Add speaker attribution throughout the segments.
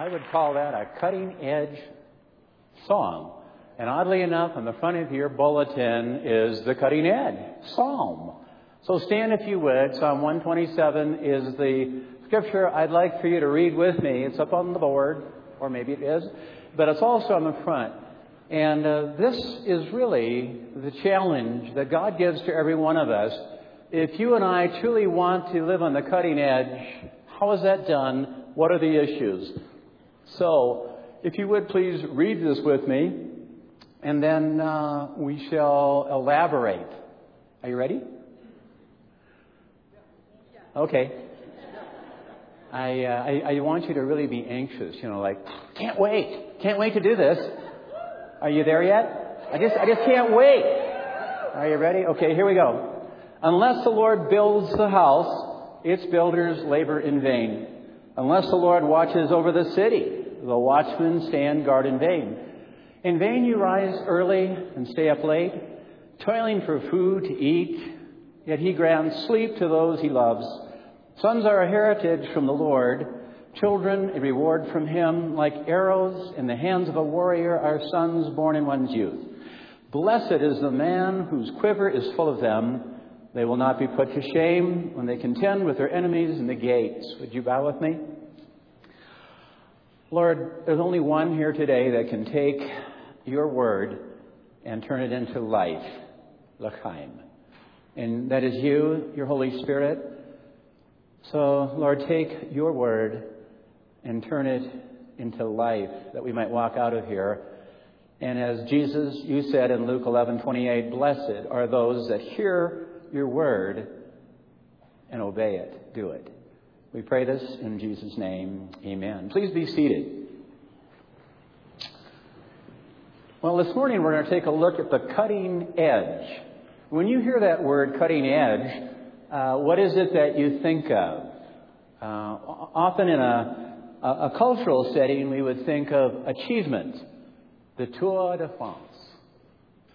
Speaker 1: I would call that a cutting edge song. And oddly enough, on the front of your bulletin is the cutting edge psalm. So stand if you would. Psalm 127 is the scripture I'd like for you to read with me. It's up on the board, or maybe it is, but it's also on the front. And uh, this is really the challenge that God gives to every one of us. If you and I truly want to live on the cutting edge, how is that done? What are the issues? So, if you would please read this with me, and then uh, we shall elaborate. Are you ready? Okay. I, uh, I, I want you to really be anxious, you know, like, can't wait, can't wait to do this. Are you there yet? I just, I just can't wait. Are you ready? Okay, here we go. Unless the Lord builds the house, its builders labor in vain. Unless the Lord watches over the city, the watchmen stand guard in vain. In vain you rise early and stay up late, toiling for food to eat, yet he grants sleep to those he loves. Sons are a heritage from the Lord, children a reward from him. Like arrows in the hands of a warrior are sons born in one's youth. Blessed is the man whose quiver is full of them. They will not be put to shame when they contend with their enemies in the gates. Would you bow with me? Lord, there's only one here today that can take your word and turn it into life, l'chaim. And that is you, your Holy Spirit. So, Lord, take your word and turn it into life that we might walk out of here. And as Jesus, you said in Luke 11:28, blessed are those that hear your word and obey it, do it. We pray this in Jesus' name. Amen. Please be seated. Well, this morning we're going to take a look at the cutting edge. When you hear that word, cutting edge, uh, what is it that you think of? Uh, often in a, a, a, cultural setting, we would think of achievement, the Tour de France.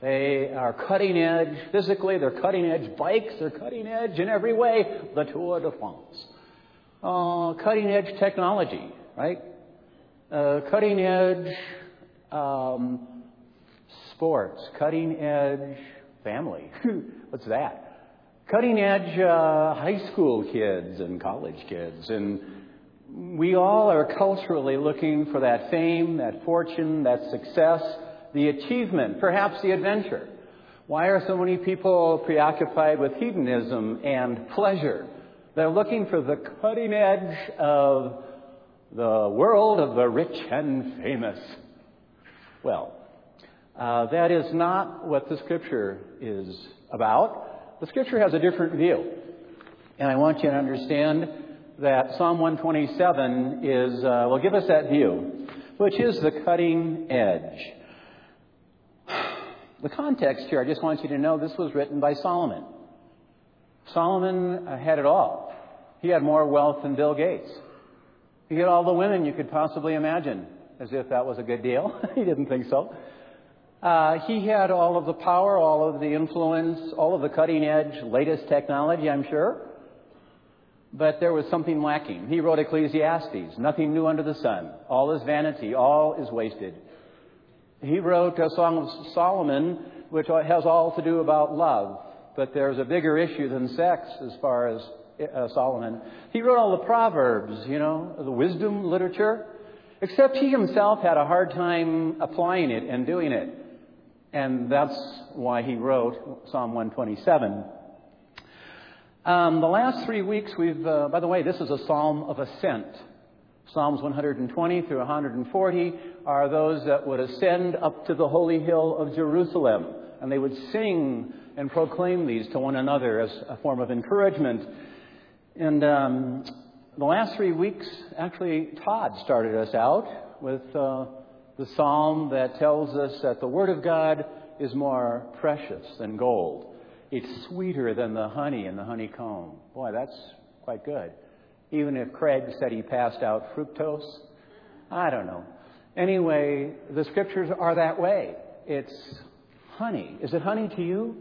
Speaker 1: They are cutting edge physically, they're cutting edge bikes, they're cutting edge in every way, the Tour de France. Uh, cutting edge technology, right? Uh, cutting edge um, sports, cutting edge family. What's that? Cutting edge uh, high school kids and college kids. And we all are culturally looking for that fame, that fortune, that success, the achievement, perhaps the adventure. Why are so many people preoccupied with hedonism and pleasure? They're looking for the cutting edge of the world of the rich and famous. Well, uh, that is not what the scripture is about. The scripture has a different view. And I want you to understand that Psalm 127 is, uh, will give us that view, which is the cutting edge. The context here, I just want you to know this was written by Solomon. Solomon had it all. He had more wealth than Bill Gates. He had all the women you could possibly imagine, as if that was a good deal. he didn't think so. Uh, he had all of the power, all of the influence, all of the cutting edge, latest technology, I'm sure. But there was something lacking. He wrote Ecclesiastes, nothing new under the sun. All is vanity, all is wasted. He wrote a Song of Solomon, which has all to do about love. But there's a bigger issue than sex as far as uh, Solomon. He wrote all the Proverbs, you know, the wisdom literature. Except he himself had a hard time applying it and doing it. And that's why he wrote Psalm 127. Um, the last three weeks, we've, uh, by the way, this is a psalm of ascent. Psalms 120 through 140 are those that would ascend up to the holy hill of Jerusalem. And they would sing and proclaim these to one another as a form of encouragement. And um, the last three weeks, actually, Todd started us out with uh, the psalm that tells us that the Word of God is more precious than gold. It's sweeter than the honey in the honeycomb. Boy, that's quite good. Even if Craig said he passed out fructose, I don't know. Anyway, the scriptures are that way. It's honey. Is it honey to you?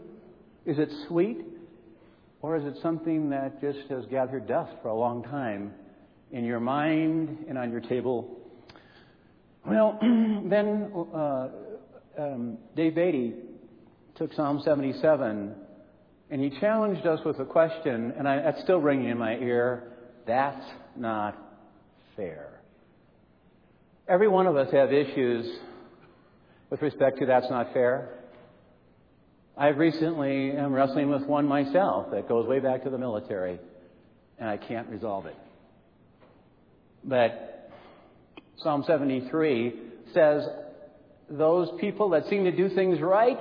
Speaker 1: Is it sweet? Or is it something that just has gathered dust for a long time in your mind and on your table Well, then uh, um, Dave Beatty took Psalm 77 and he challenged us with a question, and I, that's still ringing in my ear. That's not fair. Every one of us have issues with respect to that's not fair. I recently am wrestling with one myself that goes way back to the military, and I can't resolve it. But Psalm 73 says, Those people that seem to do things right,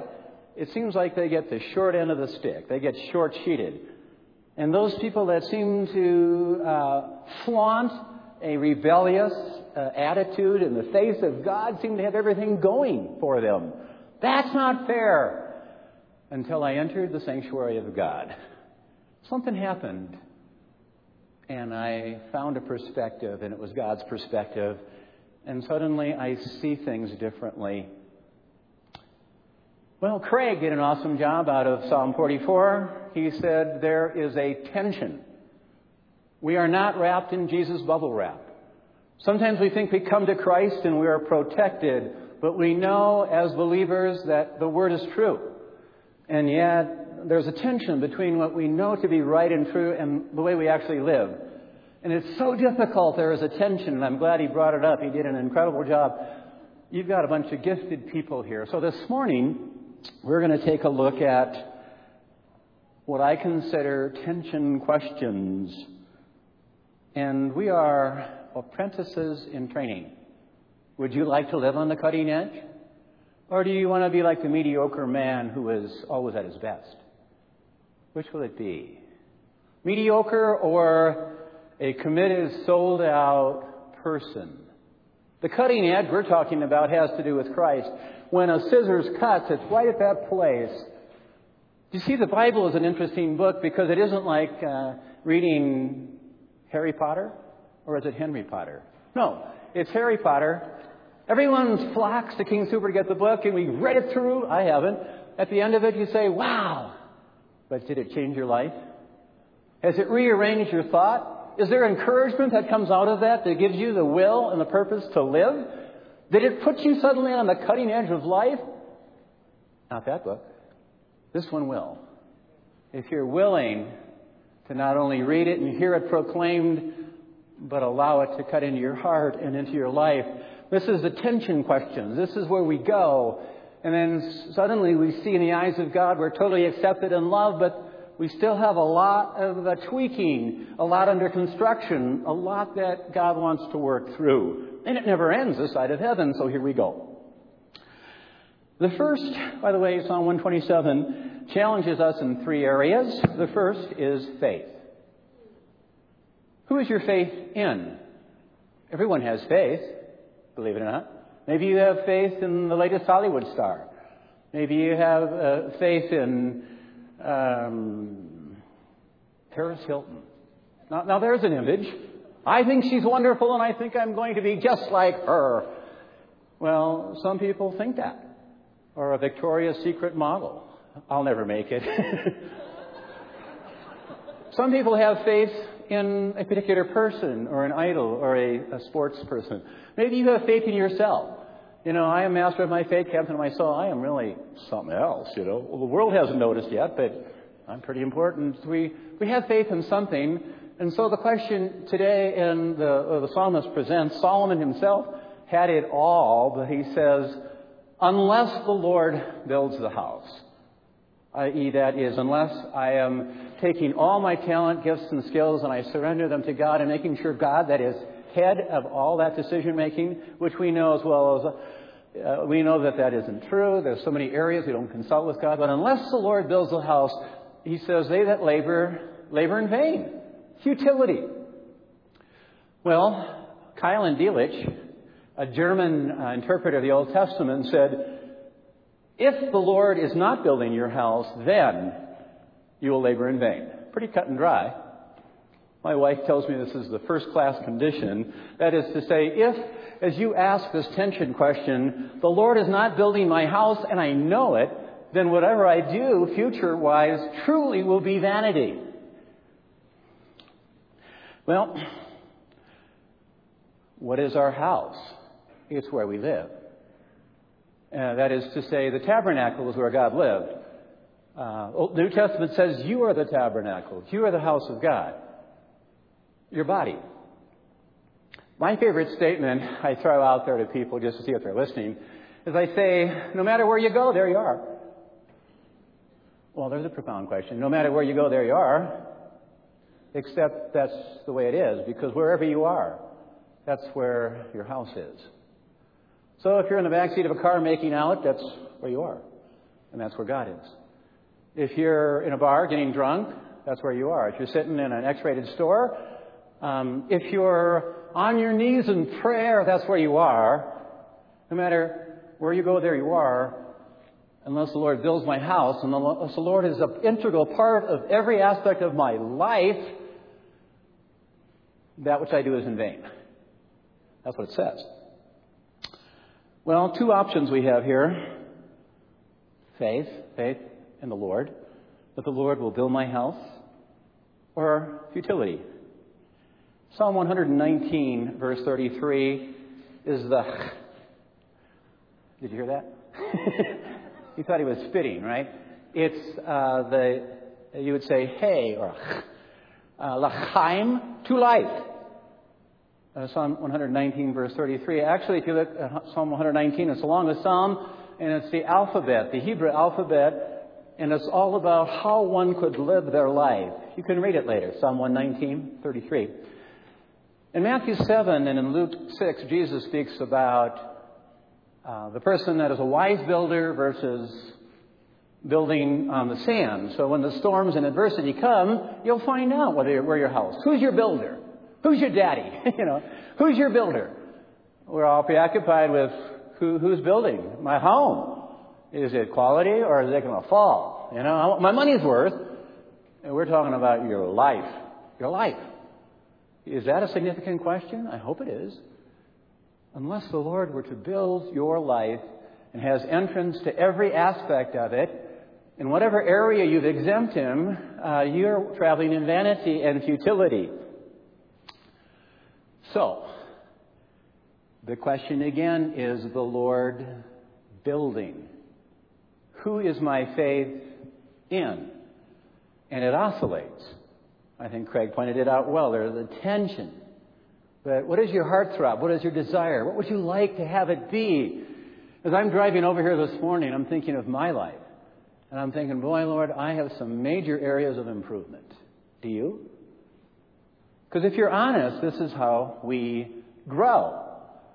Speaker 1: it seems like they get the short end of the stick. They get short sheeted. And those people that seem to uh, flaunt a rebellious uh, attitude in the face of God seem to have everything going for them. That's not fair. Until I entered the sanctuary of God. Something happened. And I found a perspective, and it was God's perspective. And suddenly I see things differently. Well, Craig did an awesome job out of Psalm 44. He said there is a tension. We are not wrapped in Jesus' bubble wrap. Sometimes we think we come to Christ and we are protected, but we know as believers that the Word is true. And yet, there's a tension between what we know to be right and true and the way we actually live. And it's so difficult. There is a tension, and I'm glad he brought it up. He did an incredible job. You've got a bunch of gifted people here. So this morning, we're going to take a look at what I consider tension questions. And we are apprentices in training. Would you like to live on the cutting edge? Or do you want to be like the mediocre man who is always at his best? Which will it be? Mediocre or a committed, sold out person? The cutting edge we're talking about has to do with Christ. When a scissors cuts, it's right at that place. You see, the Bible is an interesting book because it isn't like uh, reading Harry Potter, or is it Henry Potter? No, it's Harry Potter, Everyone flocks to King Super to get the book, and we read it through. I haven't. At the end of it, you say, wow. But did it change your life? Has it rearranged your thought? Is there encouragement that comes out of that that gives you the will and the purpose to live? Did it put you suddenly on the cutting edge of life? Not that book. This one will. If you're willing to not only read it and hear it proclaimed, but allow it to cut into your heart and into your life, this is the tension questions. This is where we go. And then suddenly we see in the eyes of God we're totally accepted and loved, but we still have a lot of uh, tweaking, a lot under construction, a lot that God wants to work through. And it never ends this side of heaven, so here we go. The first, by the way, Psalm 127 challenges us in three areas. The first is faith. Who is your faith in? Everyone has faith believe it or not. Maybe you have faith in the latest Hollywood star. Maybe you have uh, faith in um, Paris Hilton. Now, now, there's an image. I think she's wonderful and I think I'm going to be just like her. Well, some people think that. Or a Victoria's Secret model. I'll never make it. some people have faith in a particular person or an idol or a, a sports person. Maybe you have faith in yourself. You know, I am master of my fate, captain of my soul. I am really something else, you know. Well, the world hasn't noticed yet, but I'm pretty important. We, we have faith in something. And so the question today in the, uh, the psalmist presents, Solomon himself had it all, but he says, unless the Lord builds the house, i.e., that is, unless I am taking all my talent, gifts, and skills and I surrender them to God and making sure God, that is, head of all that decision making, which we know as well as uh, we know that that isn't true. There's so many areas we don't consult with God. But unless the Lord builds the house, He says, they that labor, labor in vain. Futility. Well, Keil Delitzsch, a German uh, interpreter of the Old Testament, said, if the Lord is not building your house, then you will labor in vain. Pretty cut and dry. My wife tells me this is the first class condition. That is to say, if, as you ask this tension question, the Lord is not building my house and I know it, then whatever I do future wise truly will be vanity. Well, what is our house? it's where we live. Uh, that is to say, the tabernacle is where God lived. Uh, New Testament says you are the tabernacle. You are the house of God. Your body. My favorite statement I throw out there to people just to see if they're listening is I say, no matter where you go, there you are. Well, there's a profound question. No matter where you go, there you are. Except that's the way it is, because wherever you are, that's where your house is. So if you're in the back seat of a car making out, that's where you are. And that's where God is. If you're in a bar getting drunk, that's where you are. If you're sitting in an X-rated store, um, if you're on your knees in prayer, that's where you are. No matter where you go, there you are. Unless the Lord builds my house, and unless the Lord is an integral part of every aspect of my life, that which I do is in vain. That's what it says. Well, two options we have here. Faith, faith in the Lord, that the Lord will build my house, or futility. Psalm 119, verse 33, is the. Did you hear that? you thought he was spitting, right? It's uh, the, you would say, hey, or uh, l'chaim, to life. Uh, Psalm 119, verse 33. Actually, if you look at Psalm 119, it's along the Psalm, and it's the alphabet, the Hebrew alphabet, and it's all about how one could live their life. You can read it later, Psalm 119, 33. In Matthew 7 and in Luke 6, Jesus speaks about uh, the person that is a wise builder versus building on the sand. So when the storms and adversity come, you'll find out whether where your house. Who's your builder? Who's your daddy? you know, who's your builder? We're all preoccupied with who, who's building my home. Is it quality or is it going to fall? You know, my money's worth. And we're talking about your life. Your life. Is that a significant question? I hope it is. Unless the Lord were to build your life and has entrance to every aspect of it, in whatever area you've exempt Him, uh, you're traveling in vanity and futility. So, the question again is the Lord building? Who is my faith in? And it oscillates. I think Craig pointed it out well. There's a tension. But what is your heart throb? What is your desire? What would you like to have it be? As I'm driving over here this morning, I'm thinking of my life. And I'm thinking, boy, Lord, I have some major areas of improvement. Do you? Because if you're honest, this is how we grow.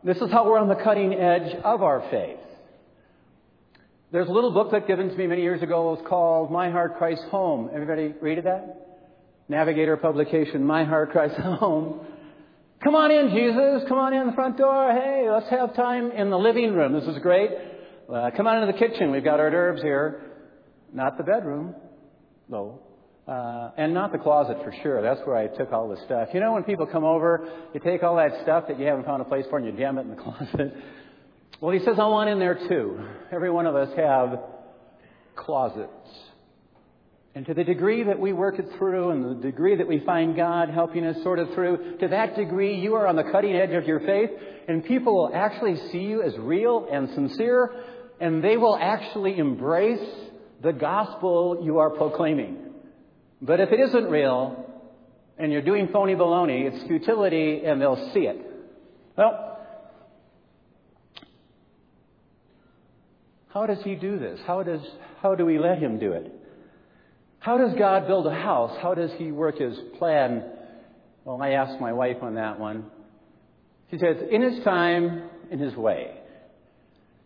Speaker 1: This is how we're on the cutting edge of our faith. There's a little booklet given to me many years ago. It was called My Heart Christ's Home. Everybody read that? Navigator publication, My Heart Christ's Home. Come on in, Jesus. Come on in the front door. Hey, let's have time in the living room. This is great. Uh, come on into the kitchen. We've got hors d'oeuvres here. Not the bedroom, though. Uh, and not the closet for sure. That's where I took all the stuff. You know, when people come over, you take all that stuff that you haven't found a place for and you jam it in the closet. Well, he says, I want in there too. Every one of us have closets. And to the degree that we work it through and the degree that we find God helping us sort of through, to that degree you are on the cutting edge of your faith and people will actually see you as real and sincere and they will actually embrace the gospel you are proclaiming. But if it isn't real and you're doing phony baloney, it's futility and they'll see it. Well, How does he do this? How, does, how do we let him do it? How does God build a house? How does he work his plan? Well, I asked my wife on that one. She says, in his time, in his way.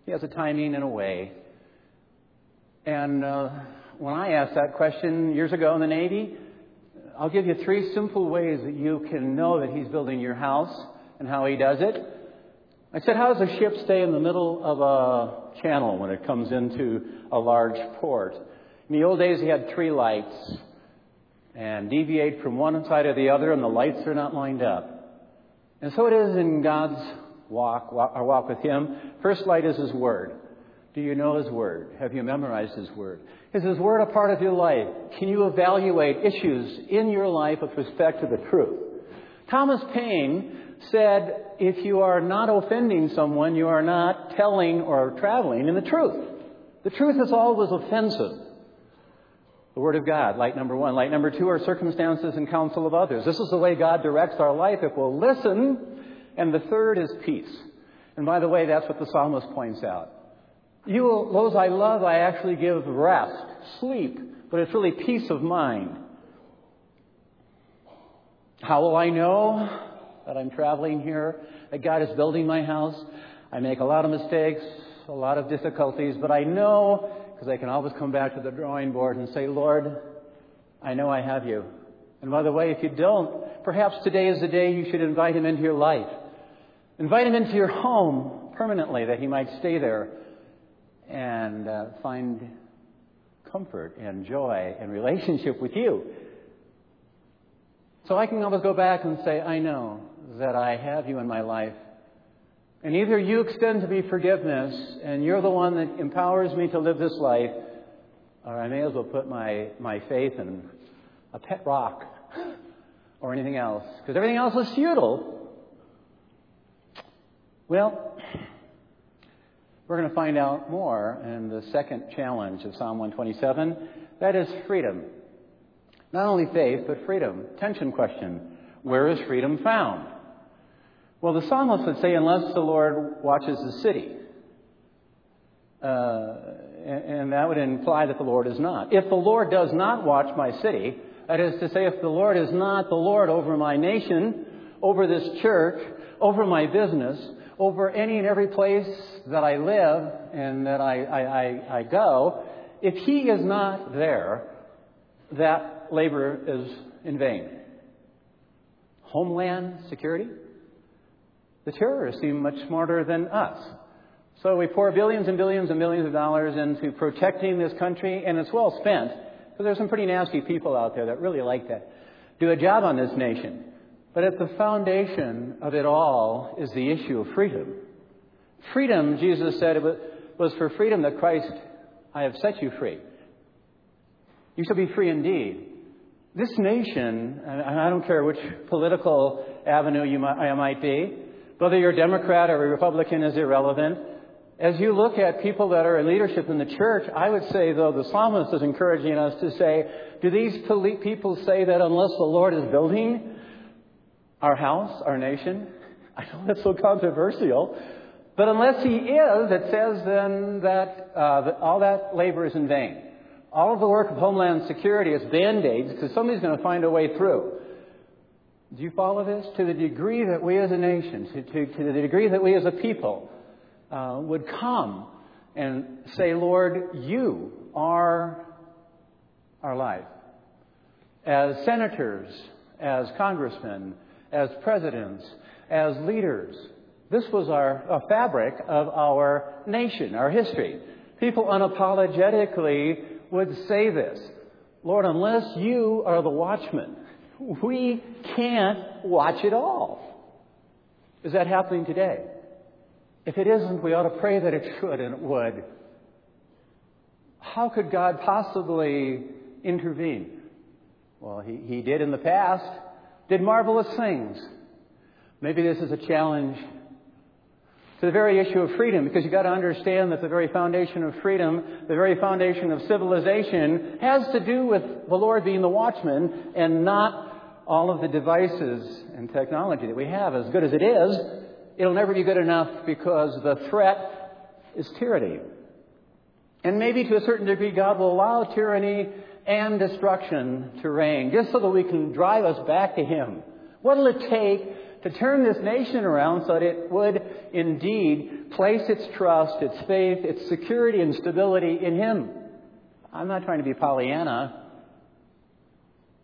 Speaker 1: He has a timing and a way. And uh, when I asked that question years ago in the Navy, I'll give you three simple ways that you can know that he's building your house and how he does it. I said, how does a ship stay in the middle of a channel when it comes into a large port? In the old days, he had three lights and deviate from one side or the other, and the lights are not lined up. And so it is in God's walk, our walk with Him. First light is His Word. Do you know His Word? Have you memorized His Word? Is His Word a part of your life? Can you evaluate issues in your life with respect to the truth? Thomas Paine said, if you are not offending someone, you are not telling or traveling in the truth. The truth is always offensive. The Word of God, light number one. Light number two are circumstances and counsel of others. This is the way God directs our life if we'll listen. And the third is peace. And by the way, that's what the psalmist points out. You, those I love, I actually give rest, sleep, but it's really peace of mind. How will I know that I'm traveling here, that God is building my house? I make a lot of mistakes, a lot of difficulties, but I know because I can always come back to the drawing board and say, Lord, I know I have you. And by the way, if you don't, perhaps today is the day you should invite him into your life. Invite him into your home permanently that he might stay there and uh, find comfort and joy and relationship with you. So I can always go back and say, I know that I have you in my life. And either you extend to me forgiveness and you're the one that empowers me to live this life, or I may as well put my, my faith in a pet rock or anything else, because everything else is futile. Well, we're going to find out more in the second challenge of Psalm 127. That is freedom. Not only faith, but freedom. Tension question. Where is freedom found? Well, the psalmist would say, unless the Lord watches the city. Uh, and that would imply that the Lord is not. If the Lord does not watch my city, that is to say, if the Lord is not the Lord over my nation, over this church, over my business, over any and every place that I live and that I, I, I, I go, if He is not there, that labor is in vain. Homeland security? The terrorists seem much smarter than us. So we pour billions and billions and billions of dollars into protecting this country, and it's well spent, because there's some pretty nasty people out there that really like to do a job on this nation. But at the foundation of it all is the issue of freedom. Freedom, Jesus said, was for freedom that Christ, I have set you free. You shall be free indeed. This nation, and I don't care which political avenue you might, might be, whether you're a Democrat or a Republican is irrelevant. As you look at people that are in leadership in the church, I would say, though, the psalmist is encouraging us to say, do these people say that unless the Lord is building, our house, our nation. I know that's so controversial. But unless he is, it says then that, uh, that all that labor is in vain. All of the work of Homeland Security is band-aids because somebody's going to find a way through. Do you follow this? To the degree that we as a nation, to, to, to the degree that we as a people uh, would come and say, Lord, you are our life. As senators, as congressmen, as presidents, as leaders. This was our a fabric of our nation, our history. People unapologetically would say this Lord, unless you are the watchman, we can't watch it all. Is that happening today? If it isn't, we ought to pray that it should and it would. How could God possibly intervene? Well, he, he did in the past did marvelous things. Maybe this is a challenge to the very issue of freedom, because you've got to understand that the very foundation of freedom, the very foundation of civilization, has to do with the Lord being the watchman and not all of the devices and technology that we have. As good as it is, it'll never be good enough because the threat is tyranny. And maybe to a certain degree, God will allow tyranny and destruction to reign, just so that we can drive us back to Him. What will it take to turn this nation around so that it would indeed place its trust, its faith, its security and stability in Him? I'm not trying to be Pollyanna,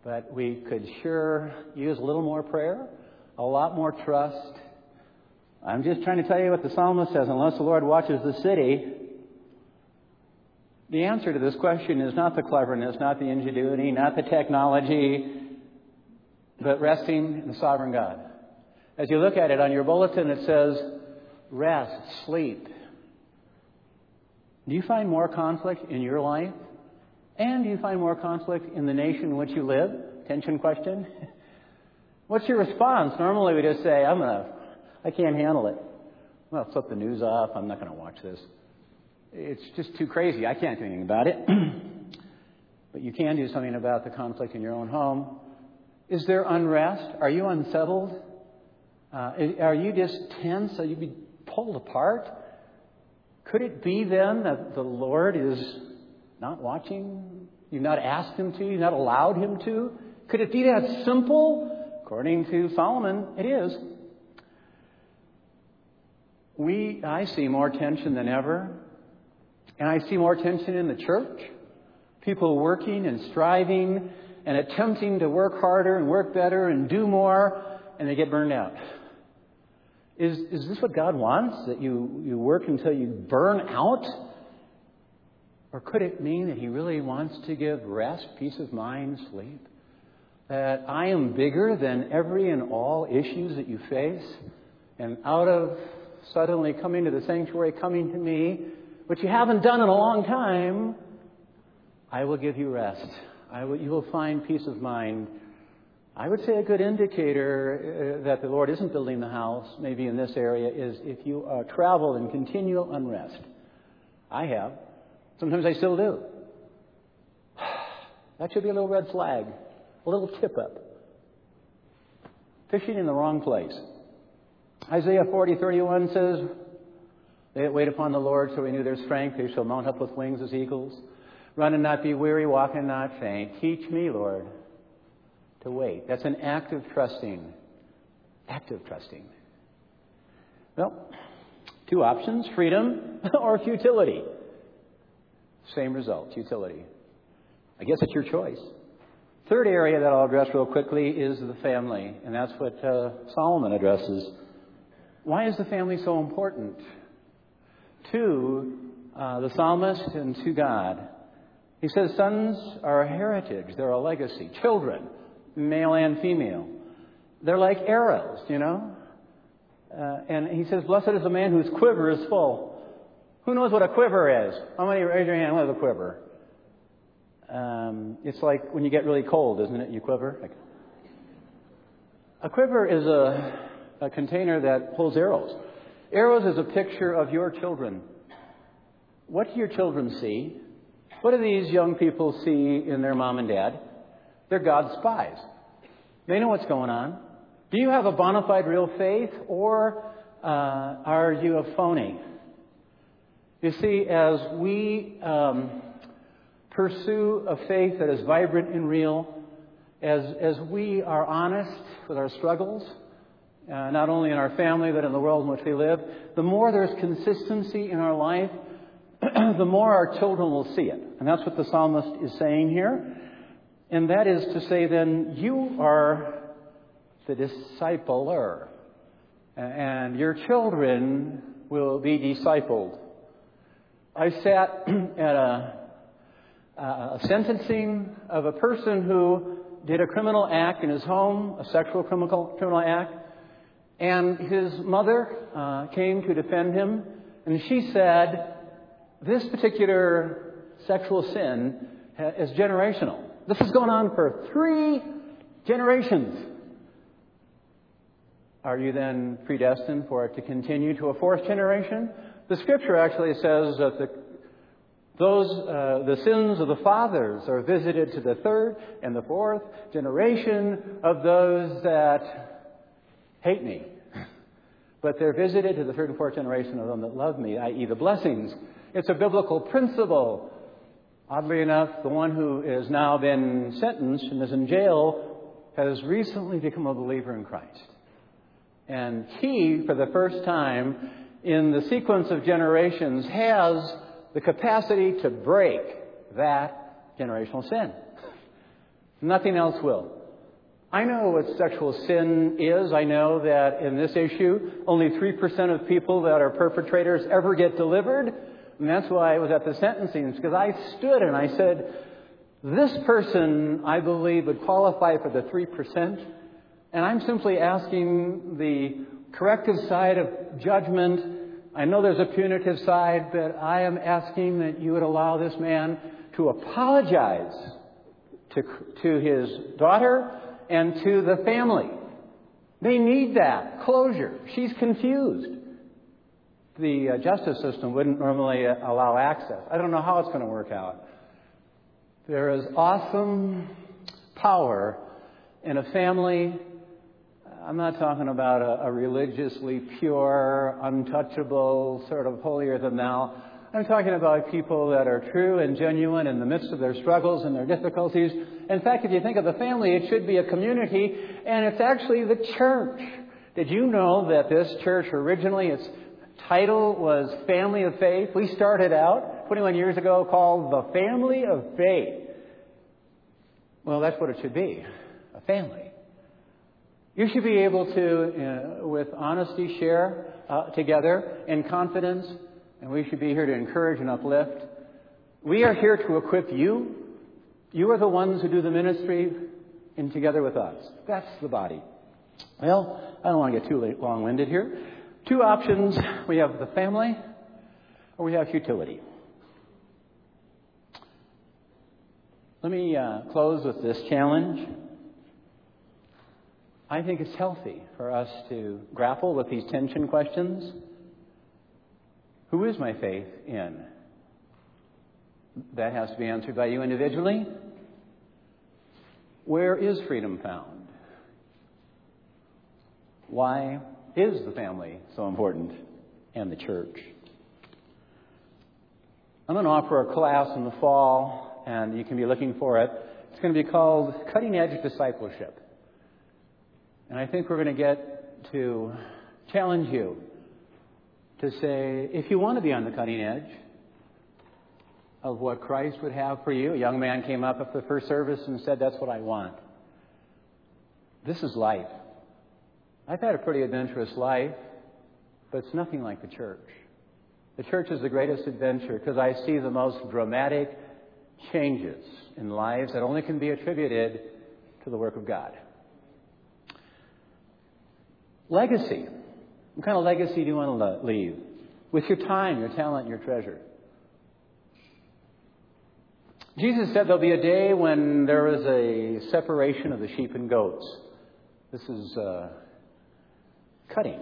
Speaker 1: but we could sure use a little more prayer, a lot more trust. I'm just trying to tell you what the psalmist says unless the Lord watches the city, the answer to this question is not the cleverness, not the ingenuity, not the technology, but resting in the sovereign God. As you look at it on your bulletin, it says rest, sleep. Do you find more conflict in your life? And do you find more conflict in the nation in which you live? Tension question. What's your response? Normally we just say, I'm to I can't handle it. Well, flip the news off. I'm not going to watch this. It's just too crazy. I can't do anything about it. but you can do something about the conflict in your own home. Is there unrest? Are you unsettled? Uh, are you just tense? Are you be pulled apart? Could it be then that the Lord is not watching? You've not asked Him to? You've not allowed Him to? Could it be that simple? According to Solomon, it is. We, I see more tension than ever. And I see more tension in the church. People working and striving and attempting to work harder and work better and do more, and they get burned out. Is, is this what God wants? That you, you work until you burn out? Or could it mean that He really wants to give rest, peace of mind, sleep? That I am bigger than every and all issues that you face, and out of suddenly coming to the sanctuary, coming to me, which you haven't done in a long time, I will give you rest. Will, you will find peace of mind. I would say a good indicator uh, that the Lord isn't building the house, maybe in this area, is if you uh, travel in continual unrest. I have. Sometimes I still do. That should be a little red flag, a little tip up. Fishing in the wrong place. Isaiah 40:31 says, "They that wait upon the Lord shall renew their strength; they shall mount up with wings as eagles, run and not be weary, walk and not faint." Teach me, Lord, to wait. That's an act of trusting. Active trusting. Well, two options: freedom or futility. Same result, futility. I guess it's your choice. Third area that I'll address real quickly is the family, and that's what uh, Solomon addresses why is the family so important to uh, the psalmist and to God? He says sons are a heritage, they're a legacy. Children, male and female, they're like arrows, you know? Uh, and he says, Blessed is the man whose quiver is full. Who knows what a quiver is? How many raise your hand? What is a quiver? Um, it's like when you get really cold, isn't it? You quiver. Like, a quiver is a a container that holds arrows. Arrows is a picture of your children. What do your children see? What do these young people see in their mom and dad? They're God's spies. They know what's going on. Do you have a bona fide real faith or uh, are you a phony? You see, as we um, pursue a faith that is vibrant and real, as, as we are honest with our struggles, uh, not only in our family, but in the world in which we live, the more there's consistency in our life, the more our children will see it. And that's what the psalmist is saying here. And that is to say, then, you are the discipler, and your children will be discipled. I sat at a, a sentencing of a person who did a criminal act in his home, a sexual criminal, criminal act, and his mother uh, came to defend him, and she said, This particular sexual sin is generational. This has gone on for three generations. Are you then predestined for it to continue to a fourth generation? The scripture actually says that the, those, uh, the sins of the fathers are visited to the third and the fourth generation of those that hate me. But they're visited to the third and fourth generation of them that love me, i.e., the blessings. It's a biblical principle. Oddly enough, the one who has now been sentenced and is in jail has recently become a believer in Christ. And he, for the first time in the sequence of generations, has the capacity to break that generational sin. Nothing else will. I know what sexual sin is. I know that in this issue, only 3% of people that are perpetrators ever get delivered. And that's why I was at the sentencing, because I stood and I said, this person, I believe, would qualify for the 3%. And I'm simply asking the corrective side of judgment. I know there's a punitive side, but I am asking that you would allow this man to apologize to, to his daughter and to the family. They need that closure. She's confused. The uh, justice system wouldn't normally uh, allow access. I don't know how it's going to work out. There is awesome power in a family. I'm not talking about a, a religiously pure, untouchable, sort of holier than thou. I'm talking about people that are true and genuine in the midst of their struggles and their difficulties. In fact, if you think of the family, it should be a community, and it's actually the church. Did you know that this church originally, its title was Family of Faith? We started out 21 years ago called the Family of Faith. Well, that's what it should be a family. You should be able to, uh, with honesty, share uh, together in confidence, and we should be here to encourage and uplift. We are here to equip you. You are the ones who do the ministry and together with us. That's the body. Well, I don't want to get too long winded here. Two options we have the family, or we have futility. Let me uh, close with this challenge. I think it's healthy for us to grapple with these tension questions. Who is my faith in? That has to be answered by you individually. Where is freedom found? Why is the family so important and the church? I'm going to offer a class in the fall and you can be looking for it. It's going to be called Cutting Edge Discipleship. And I think we're going to get to challenge you to say, if you want to be on the cutting edge of what Christ would have for you, a young man came up at the first service and said, That's what I want. This is life. I've had a pretty adventurous life, but it's nothing like the church. The church is the greatest adventure because I see the most dramatic, changes in lives that only can be attributed to the work of God. Legacy. What kind of legacy do you want to leave? With your time, your talent, your treasure. Jesus said there'll be a day when there is a separation of the sheep and goats. This is uh, cutting.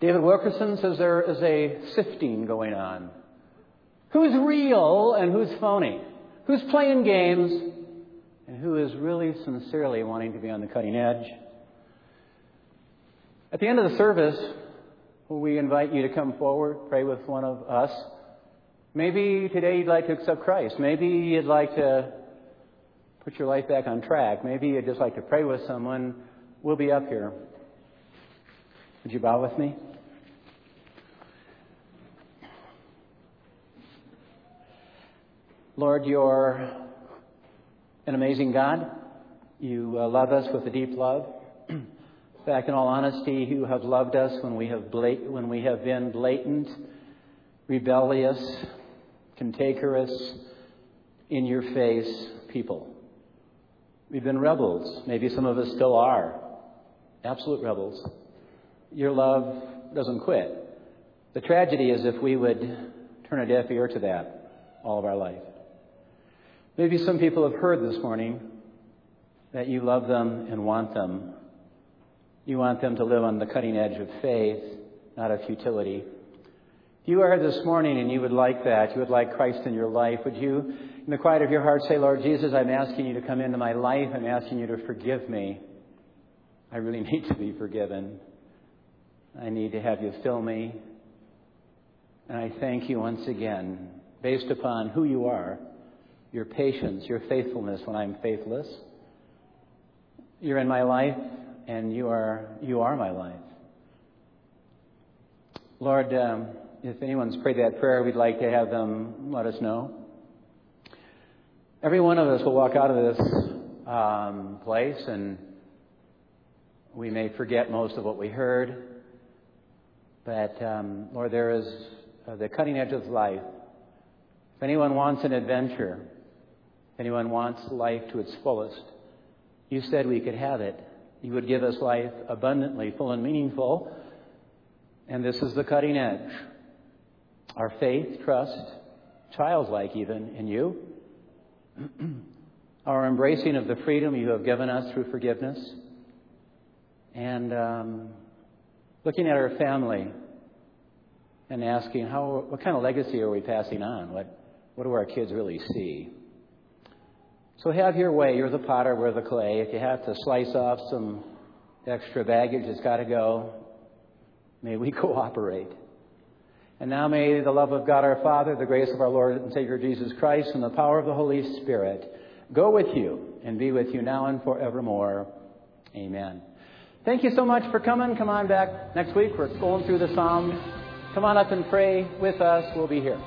Speaker 1: David Wilkerson says there is a sifting going on Who's real and who's phony? Who's playing games and who is really sincerely wanting to be on the cutting edge? At the end of the service, we invite you to come forward, pray with one of us. Maybe today you'd like to accept Christ. Maybe you'd like to put your life back on track. Maybe you'd just like to pray with someone. We'll be up here. Would you bow with me? Lord, you're an amazing God. You uh, love us with a deep love. fact, in all honesty, you have loved us when we have, blat- when we have been blatant, rebellious, cantankerous, in your face people. We've been rebels. Maybe some of us still are. Absolute rebels. Your love doesn't quit. The tragedy is if we would turn a deaf ear to that all of our life. Maybe some people have heard this morning that you love them and want them. You want them to live on the cutting edge of faith, not of futility. If you are here this morning and you would like that, you would like Christ in your life, would you, in the quiet of your heart, say, Lord Jesus, I'm asking you to come into my life. I'm asking you to forgive me. I really need to be forgiven. I need to have you fill me. And I thank you once again, based upon who you are your patience, your faithfulness when I'm faithless. You're in my life, and you are, you are my life. Lord, um, if anyone's prayed that prayer, we'd like to have them let us know. Every one of us will walk out of this um, place, and we may forget most of what we heard. But, um, Lord, there is uh, the cutting edge of life. If anyone wants an adventure, if anyone wants life to its fullest, you said we could have it. You would give us life abundantly, full and meaningful. And this is the cutting edge. Our faith, trust, childlike even, in you. Our embracing of the freedom you have given us through forgiveness. and um, looking at our family and asking how what kind of legacy are we passing on? What what do our kids really see? So have your way. You're the potter, we're the clay. If you have to slice off some extra baggage, it's got to go. May we cooperate. And now may the love of God our Father, the grace of our Lord and Savior Jesus Christ, and the power of the Holy Spirit go with you and be with you now and forevermore. Amen. Thank you so much for coming. Come on back next week. We're going through the Psalms. Come on up and pray with us. We'll be here.